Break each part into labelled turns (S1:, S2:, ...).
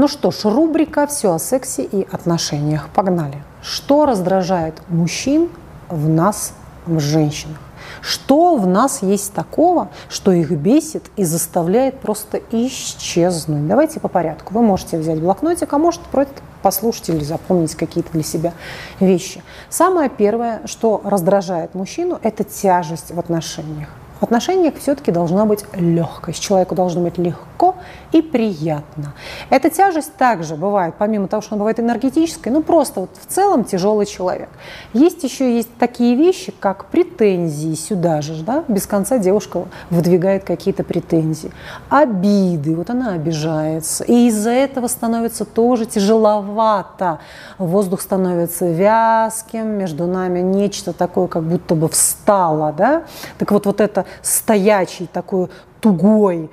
S1: Ну что ж, рубрика «Все о сексе и отношениях». Погнали. Что раздражает мужчин в нас, в женщинах? Что в нас есть такого, что их бесит и заставляет просто исчезнуть? Давайте по порядку. Вы можете взять блокнотик, а может послушать или запомнить какие-то для себя вещи. Самое первое, что раздражает мужчину, это тяжесть в отношениях. В отношениях все-таки должна быть легкость. Человеку должно быть легко и приятно. Эта тяжесть также бывает, помимо того, что она бывает энергетической, ну просто вот в целом тяжелый человек. Есть еще есть такие вещи, как претензии сюда же, да, без конца девушка выдвигает какие-то претензии. Обиды, вот она обижается. И из-за этого становится тоже тяжеловато. Воздух становится вязким, между нами нечто такое, как будто бы встало, да. Так вот, вот это стоячий такой тугой,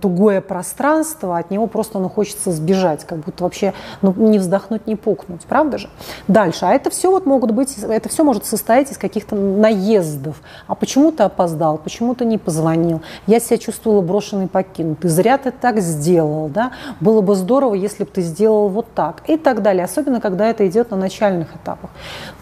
S1: тугое пространство, от него просто ну, хочется сбежать, как будто вообще ну, не вздохнуть, не пукнуть, правда же? Дальше, а это все вот могут быть, это все может состоять из каких-то наездов. А почему ты опоздал, почему ты не позвонил? Я себя чувствовала брошенной, покинутой. Зря ты так сделал, да? Было бы здорово, если бы ты сделал вот так и так далее. Особенно, когда это идет на начальных этапах.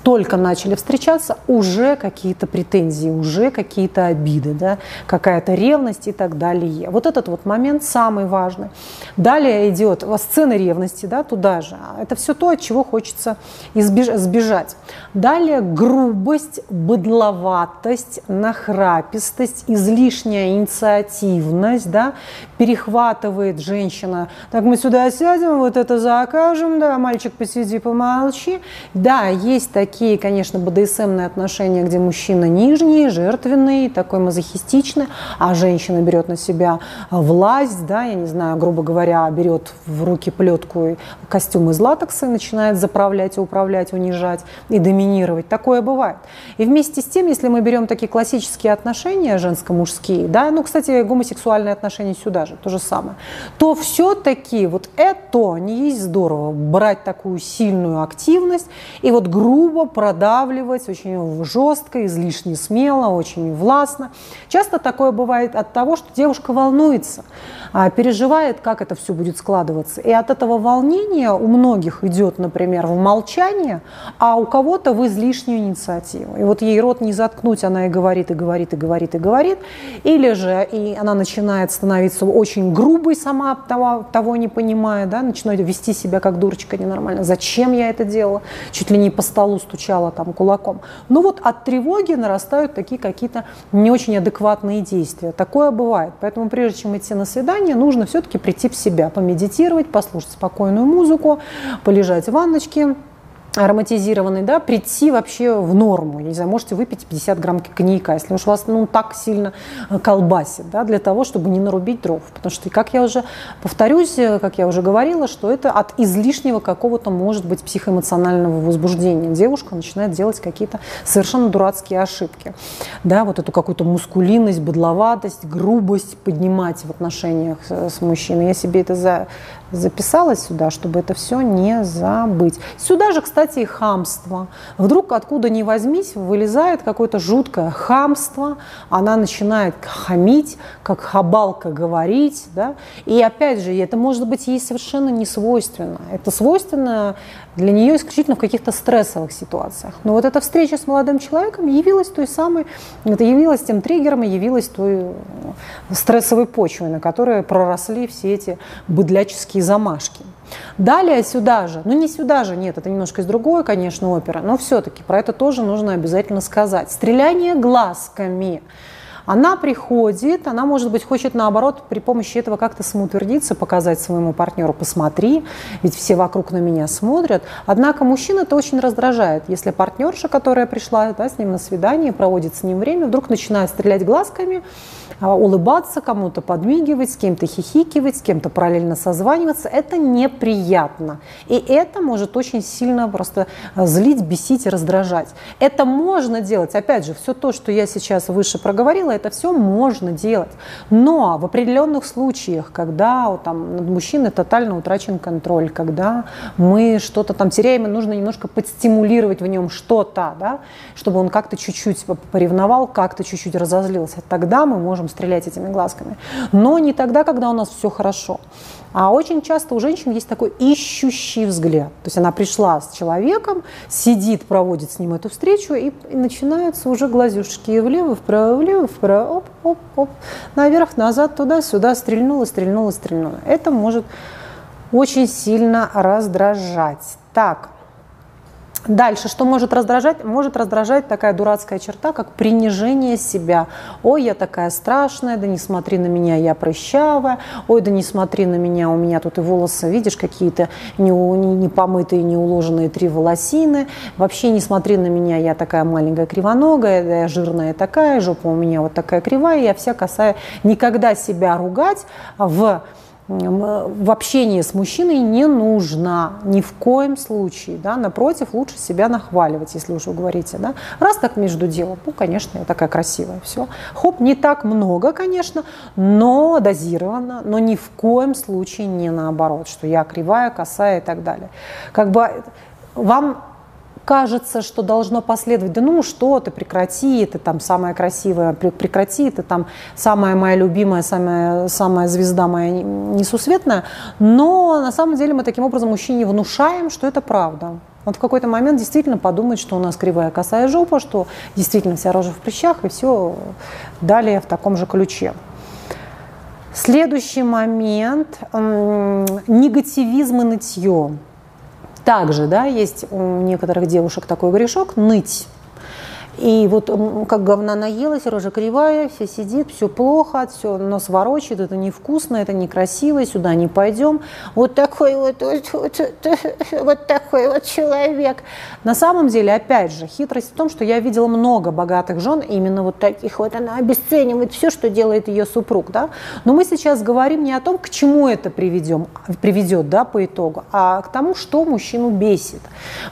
S1: Только начали встречаться, уже какие-то претензии, уже какие-то обиды, да? какая-то ревность и так далее. Вот этот вот момент самый важный. Далее идет сцена ревности, да, туда же. Это все то, от чего хочется избеж- сбежать. Далее грубость, быдловатость, нахрапистость, излишняя инициативность, да, перехватывает женщина. Так мы сюда сядем, вот это закажем, да, мальчик посиди, помолчи. Да, есть такие, конечно, БДСМные отношения, где мужчина нижний, жертвенный, такой мазохистичный, а женщина берет на себя власть, да, я не знаю, грубо говоря, берет в руки плетку костюм из латекса и начинает заправлять, управлять, унижать и доминировать. Такое бывает. И вместе с тем, если мы берем такие классические отношения женско-мужские, да, ну, кстати, гомосексуальные отношения сюда же, то же самое, то все-таки вот это не есть здорово, брать такую сильную активность и вот грубо продавливать, очень жестко, излишне смело, очень властно. Часто такое бывает от того, что девушка волнуется, а, переживает, как это все будет складываться. И от этого волнения у многих идет, например, в молчание, а у кого-то в излишнюю инициативу. И вот ей рот не заткнуть, она и говорит, и говорит, и говорит, и говорит. Или же и она начинает становиться очень грубой сама, того, того не понимая, да, начинает вести себя как дурочка ненормально. Зачем я это делала? Чуть ли не по столу стучала там кулаком. Ну вот от тревоги нарастают такие какие-то не очень адекватные действия. Такое бывает. Поэтому прежде чем идти на свидание, нужно все-таки прийти в себя, помедитировать, послушать спокойную музыку, полежать в ванночке, ароматизированный, да, прийти вообще в норму. Не знаю, можете выпить 50 грамм коньяка, если уж вас ну, так сильно э, колбасит, да, для того, чтобы не нарубить дров. Потому что, как я уже повторюсь, э, как я уже говорила, что это от излишнего какого-то, может быть, психоэмоционального возбуждения. Девушка начинает делать какие-то совершенно дурацкие ошибки. Да, вот эту какую-то мускулинность, быдловатость, грубость поднимать в отношениях с мужчиной. Я себе это за, записала сюда, чтобы это все не забыть. Сюда же, кстати, и хамство. Вдруг откуда ни возьмись, вылезает какое-то жуткое хамство, она начинает хамить, как хабалка говорить, да, и опять же, это может быть ей совершенно не свойственно. Это свойственно для нее исключительно в каких-то стрессовых ситуациях. Но вот эта встреча с молодым человеком явилась той самой, это явилась тем триггером и явилась той э, стрессовой почвой, на которой проросли все эти быдляческие замашки. Далее сюда же, ну не сюда же, нет, это немножко из другой, конечно, опера, но все-таки про это тоже нужно обязательно сказать. Стреляние глазками – она приходит, она, может быть, хочет, наоборот, при помощи этого как-то самоутвердиться, показать своему партнеру, посмотри, ведь все вокруг на меня смотрят. Однако мужчина это очень раздражает, если партнерша, которая пришла да, с ним на свидание, проводит с ним время, вдруг начинает стрелять глазками, а, улыбаться, кому-то подмигивать, с кем-то хихикивать, с кем-то параллельно созваниваться. Это неприятно. И это может очень сильно просто а, злить, бесить и раздражать. Это можно делать. Опять же, все то, что я сейчас выше проговорила, это все можно делать. Но в определенных случаях, когда там, над мужчиной тотально утрачен контроль, когда мы что-то там теряем, и нужно немножко подстимулировать в нем что-то, да, чтобы он как-то чуть-чуть поревновал, как-то чуть-чуть разозлился, тогда мы можем стрелять этими глазками. Но не тогда, когда у нас все хорошо. А очень часто у женщин есть такой ищущий взгляд. То есть она пришла с человеком, сидит, проводит с ним эту встречу, и, и начинаются уже глазюшки влево, вправо, влево, вправо, оп, оп, оп, наверх, назад, туда-сюда, стрельнула, стрельнула, стрельнула. Это может очень сильно раздражать. Так, Дальше, что может раздражать? Может раздражать такая дурацкая черта, как принижение себя. Ой, я такая страшная, да не смотри на меня, я прыщавая. Ой, да не смотри на меня, у меня тут и волосы, видишь, какие-то не, не, не помытые, не уложенные три волосины. Вообще не смотри на меня, я такая маленькая кривоногая, я жирная такая, жопа у меня вот такая кривая. Я вся касая. Никогда себя ругать в в общении с мужчиной не нужно ни в коем случае. Да? Напротив, лучше себя нахваливать, если уж вы говорите. Да? Раз так между делом, ну, конечно, я такая красивая, все. Хоп, не так много, конечно, но дозированно, но ни в коем случае не наоборот, что я кривая, косая и так далее. Как бы вам кажется, что должно последовать, да ну что ты, прекрати, ты там самая красивая, прекрати, ты там самая моя любимая, самая, самая звезда моя несусветная. Но на самом деле мы таким образом мужчине внушаем, что это правда. Он в какой-то момент действительно подумает, что у нас кривая косая жопа, что действительно вся рожа в прыщах, и все далее в таком же ключе. Следующий момент – негативизм и нытье. Также, да, есть у некоторых девушек такой грешок – ныть. И вот как говна наелась, рожа кривая, все сидит, все плохо, все нос ворочает, это невкусно, это некрасиво, сюда не пойдем. Вот такой вот, вот, вот, вот такой вот человек. На самом деле, опять же, хитрость в том, что я видела много богатых жен, именно вот таких вот, она обесценивает все, что делает ее супруг, да. Но мы сейчас говорим не о том, к чему это приведем, приведет, да, по итогу, а к тому, что мужчину бесит.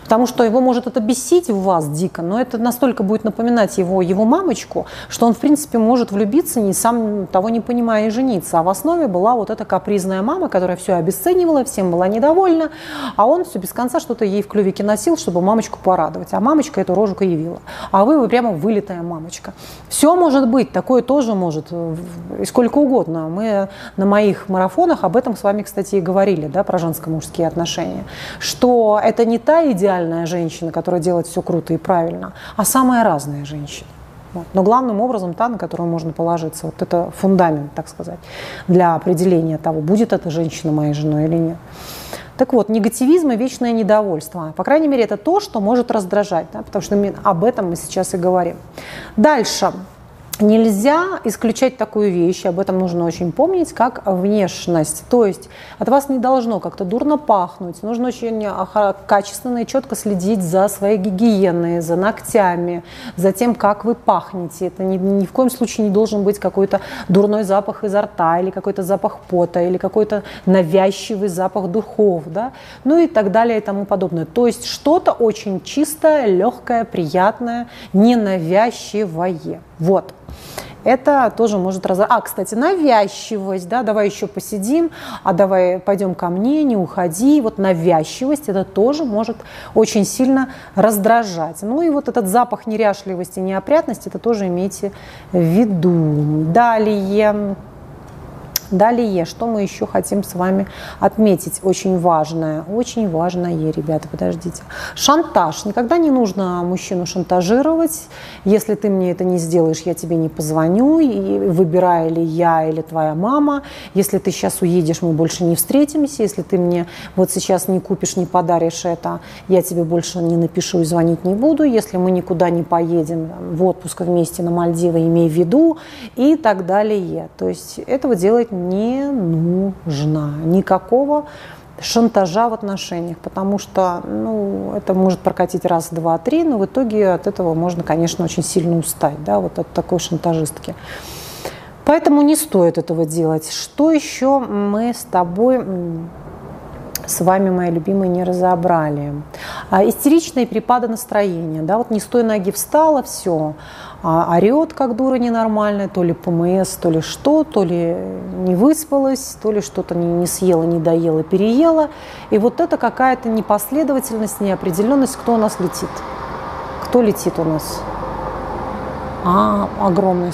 S1: Потому что его может это бесить в вас дико, но это настолько будет напоминать его, его мамочку, что он, в принципе, может влюбиться, не сам того не понимая, и жениться. А в основе была вот эта капризная мама, которая все обесценивала, всем была недовольна, а он все без конца что-то ей в клювике носил, чтобы мамочку порадовать. А мамочка эту рожу явила. А вы, вы прямо вылитая мамочка. Все может быть, такое тоже может, и сколько угодно. Мы на моих марафонах об этом с вами, кстати, и говорили, да, про женско-мужские отношения, что это не та идеальная женщина, которая делает все круто и правильно, а самая самая разная женщина. Вот. Но главным образом та, на которую можно положиться. Вот это фундамент, так сказать, для определения того, будет эта женщина моей женой или нет. Так вот, негативизм и вечное недовольство. По крайней мере, это то, что может раздражать, да, потому что об этом мы сейчас и говорим. Дальше. Нельзя исключать такую вещь, об этом нужно очень помнить, как внешность. То есть от вас не должно как-то дурно пахнуть, нужно очень качественно и четко следить за своей гигиеной, за ногтями, за тем, как вы пахнете. Это ни, ни в коем случае не должен быть какой-то дурной запах изо рта, или какой-то запах пота, или какой-то навязчивый запах духов, да? ну и так далее и тому подобное. То есть что-то очень чистое, легкое, приятное, ненавязчивое. Вот. Это тоже может раз... А, кстати, навязчивость, да, давай еще посидим, а давай пойдем ко мне, не уходи. Вот навязчивость, это тоже может очень сильно раздражать. Ну и вот этот запах неряшливости, неопрятности, это тоже имейте в виду. Далее, Далее, что мы еще хотим с вами отметить? Очень важное, очень важное, ребята, подождите. Шантаж. Никогда не нужно мужчину шантажировать. Если ты мне это не сделаешь, я тебе не позвоню, и выбираю ли я или твоя мама. Если ты сейчас уедешь, мы больше не встретимся. Если ты мне вот сейчас не купишь, не подаришь это, я тебе больше не напишу и звонить не буду. Если мы никуда не поедем в отпуск вместе на Мальдивы, имей в виду и так далее. То есть этого делать не нужно. Никакого шантажа в отношениях, потому что ну, это может прокатить раз, два, три, но в итоге от этого можно, конечно, очень сильно устать, да, вот от такой шантажистки. Поэтому не стоит этого делать. Что еще мы с тобой с вами, мои любимые, не разобрали. А, истеричные перепады настроения. Да, вот не с той ноги встала, все. А, орет, как дура ненормальная, то ли ПМС, то ли что, то ли не выспалась, то ли что-то не, не съела, не доела, переела. И вот это какая-то непоследовательность, неопределенность, кто у нас летит. Кто летит у нас? А, огромный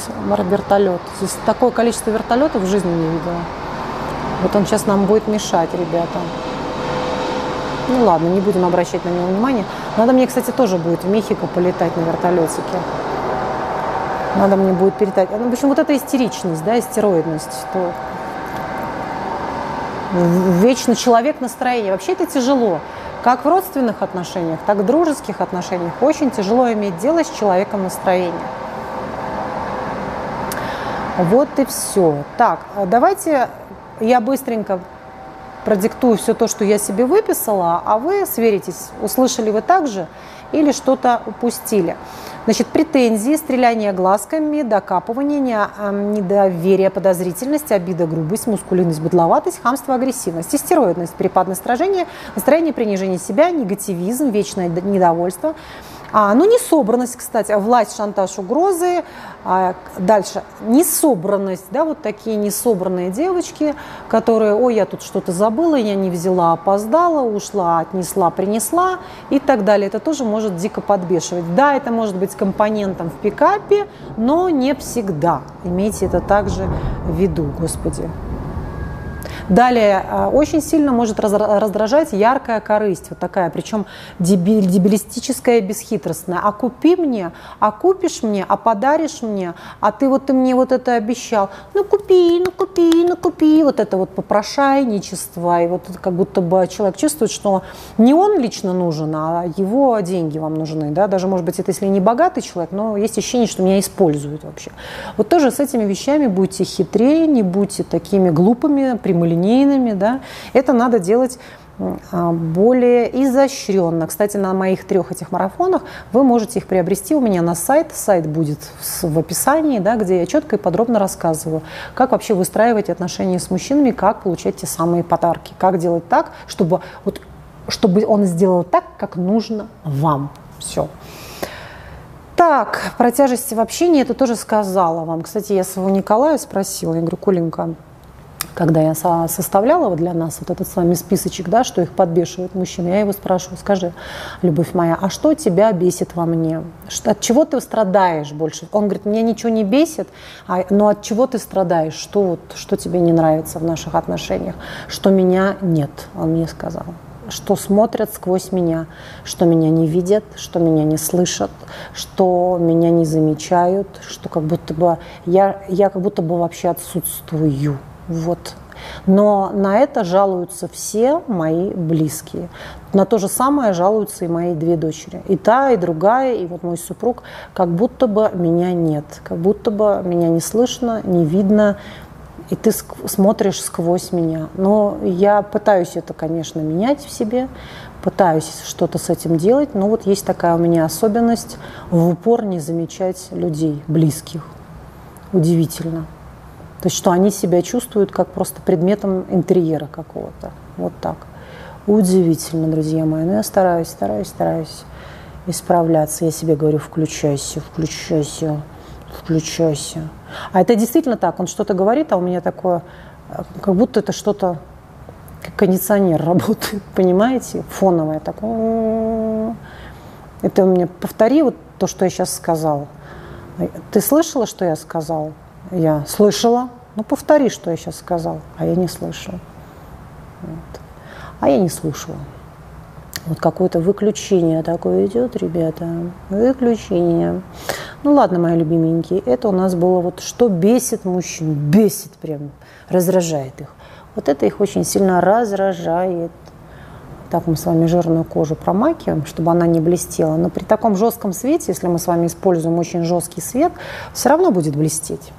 S1: вертолет. Здесь такое количество вертолетов в жизни не видела. Вот он сейчас нам будет мешать, ребята. Ну ладно, не будем обращать на него внимания. Надо мне, кстати, тоже будет в Мехико полетать на вертолетике. Надо мне будет перетать. Ну, в общем, вот эта истеричность, да, истероидность, то вечно человек настроение. Вообще это тяжело. Как в родственных отношениях, так и в дружеских отношениях очень тяжело иметь дело с человеком настроения. Вот и все. Так, давайте я быстренько продиктую все то, что я себе выписала, а вы сверитесь, услышали вы также или что-то упустили. Значит, претензии, стреляние глазками, докапывание, недоверие, подозрительность, обида, грубость, мускулинность, быдловатость, хамство, агрессивность, истероидность, перепад настроения, настроение принижения себя, негативизм, вечное недовольство, а, ну, несобранность, кстати, власть, шантаж, угрозы. А, дальше, несобранность, да, вот такие несобранные девочки, которые, ой, я тут что-то забыла, я не взяла, опоздала, ушла, отнесла, принесла и так далее. Это тоже может дико подбешивать. Да, это может быть компонентом в пикапе, но не всегда. Имейте это также в виду, Господи. Далее, э, очень сильно может раздражать яркая корысть, вот такая, причем дебилистическая, бесхитростная. А купи мне, а купишь мне, а подаришь мне, а ты вот ты мне вот это обещал. Ну купи, ну купи, ну купи. Вот это вот попрошайничество. И вот как будто бы человек чувствует, что не он лично нужен, а его деньги вам нужны. Да? Даже, может быть, это если не богатый человек, но есть ощущение, что меня используют вообще. Вот тоже с этими вещами будьте хитрее, не будьте такими глупыми, прямолинейными линейными, да, это надо делать а, более изощренно. Кстати, на моих трех этих марафонах вы можете их приобрести у меня на сайт. Сайт будет в описании, да, где я четко и подробно рассказываю, как вообще выстраивать отношения с мужчинами, как получать те самые подарки, как делать так, чтобы, вот, чтобы он сделал так, как нужно вам. Все. Так, про тяжести в общении это тоже сказала вам. Кстати, я своего Николая спросила, я говорю, Коленька, когда я составляла для нас вот этот с вами списочек, да, что их подбешивает мужчина, я его спрашиваю, скажи, любовь моя, а что тебя бесит во мне? От чего ты страдаешь больше? Он говорит, меня ничего не бесит, а, но от чего ты страдаешь? Что, вот, что тебе не нравится в наших отношениях? Что меня нет, он мне сказал что смотрят сквозь меня, что меня не видят, что меня не слышат, что меня не замечают, что как будто бы я, я как будто бы вообще отсутствую. Вот. Но на это жалуются все мои близкие. На то же самое жалуются и мои две дочери. И та, и другая, и вот мой супруг, как будто бы меня нет, как будто бы меня не слышно, не видно, и ты смотришь сквозь меня. Но я пытаюсь это, конечно, менять в себе, пытаюсь что-то с этим делать, но вот есть такая у меня особенность в упор не замечать людей, близких. Удивительно. То есть, что они себя чувствуют как просто предметом интерьера какого-то. Вот так. Удивительно, друзья мои. Но я стараюсь, стараюсь, стараюсь исправляться. Я себе говорю, включайся, включайся, включайся. А это действительно так. Он что-то говорит, а у меня такое, как будто это что-то, как кондиционер работает, понимаете? Фоновое такое. Это у меня, повтори вот то, что я сейчас сказала. Ты слышала, что я сказала? Я слышала. Ну, повтори, что я сейчас сказал. А я не слышала. Вот. А я не слушала. Вот какое-то выключение такое идет, ребята. Выключение. Ну ладно, мои любименькие, это у нас было вот что бесит мужчин. Бесит прям, раздражает их. Вот это их очень сильно раздражает. Так мы с вами жирную кожу промакиваем, чтобы она не блестела. Но при таком жестком свете, если мы с вами используем очень жесткий свет, все равно будет блестеть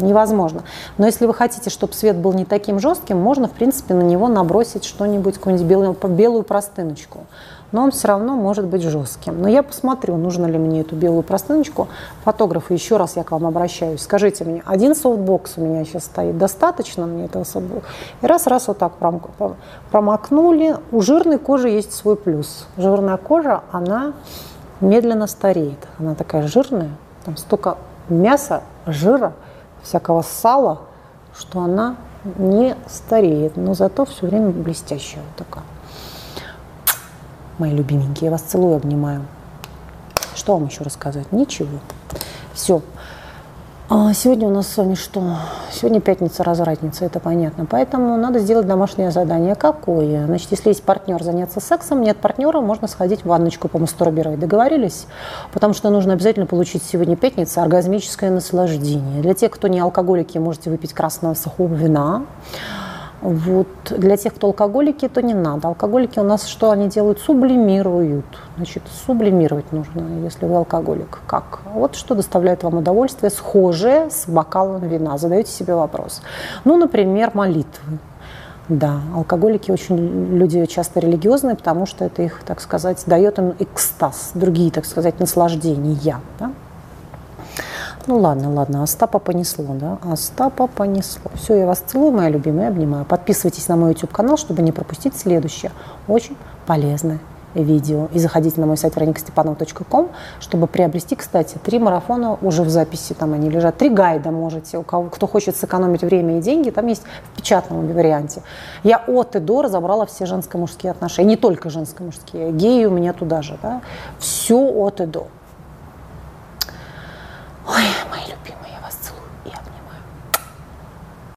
S1: невозможно. Но если вы хотите, чтобы свет был не таким жестким, можно, в принципе, на него набросить что-нибудь, какую-нибудь белую, белую простыночку. Но он все равно может быть жестким. Но я посмотрю, нужно ли мне эту белую простыночку. Фотографы, еще раз я к вам обращаюсь. Скажите мне, один софтбокс у меня сейчас стоит, достаточно мне этого софтбокса? И раз-раз вот так промокнули. У жирной кожи есть свой плюс. Жирная кожа, она медленно стареет. Она такая жирная, там столько мяса, жира – всякого сала, что она не стареет, но зато все время блестящая вот такая. Мои любименькие, я вас целую, обнимаю. Что вам еще рассказать? Ничего. Все. А сегодня у нас с вами что? Сегодня пятница, развратница, это понятно. Поэтому надо сделать домашнее задание. Какое? Значит, если есть партнер заняться сексом, нет партнера, можно сходить в ванночку помастурбировать. Договорились? Потому что нужно обязательно получить сегодня пятница оргазмическое наслаждение. Для тех, кто не алкоголики, можете выпить красного сухого вина. Вот. Для тех, кто алкоголики, то не надо. Алкоголики у нас что они делают? Сублимируют. Значит, сублимировать нужно, если вы алкоголик. Как? Вот что доставляет вам удовольствие, схожее с бокалом вина. Задаете себе вопрос. Ну, например, молитвы. Да, алкоголики очень люди часто религиозные, потому что это их, так сказать, дает им экстаз, другие, так сказать, наслаждения. Да? Ну ладно, ладно, Остапа понесло, да? Остапа понесло. Все, я вас целую, моя любимая, обнимаю. Подписывайтесь на мой YouTube-канал, чтобы не пропустить следующее. Очень полезное видео. И заходите на мой сайт вероникастепанова.ком, чтобы приобрести, кстати, три марафона уже в записи, там они лежат. Три гайда можете, у кого, кто хочет сэкономить время и деньги, там есть в печатном варианте. Я от и до разобрала все женско-мужские отношения, не только женско-мужские, геи у меня туда же, да, все от и до. Oh yeah.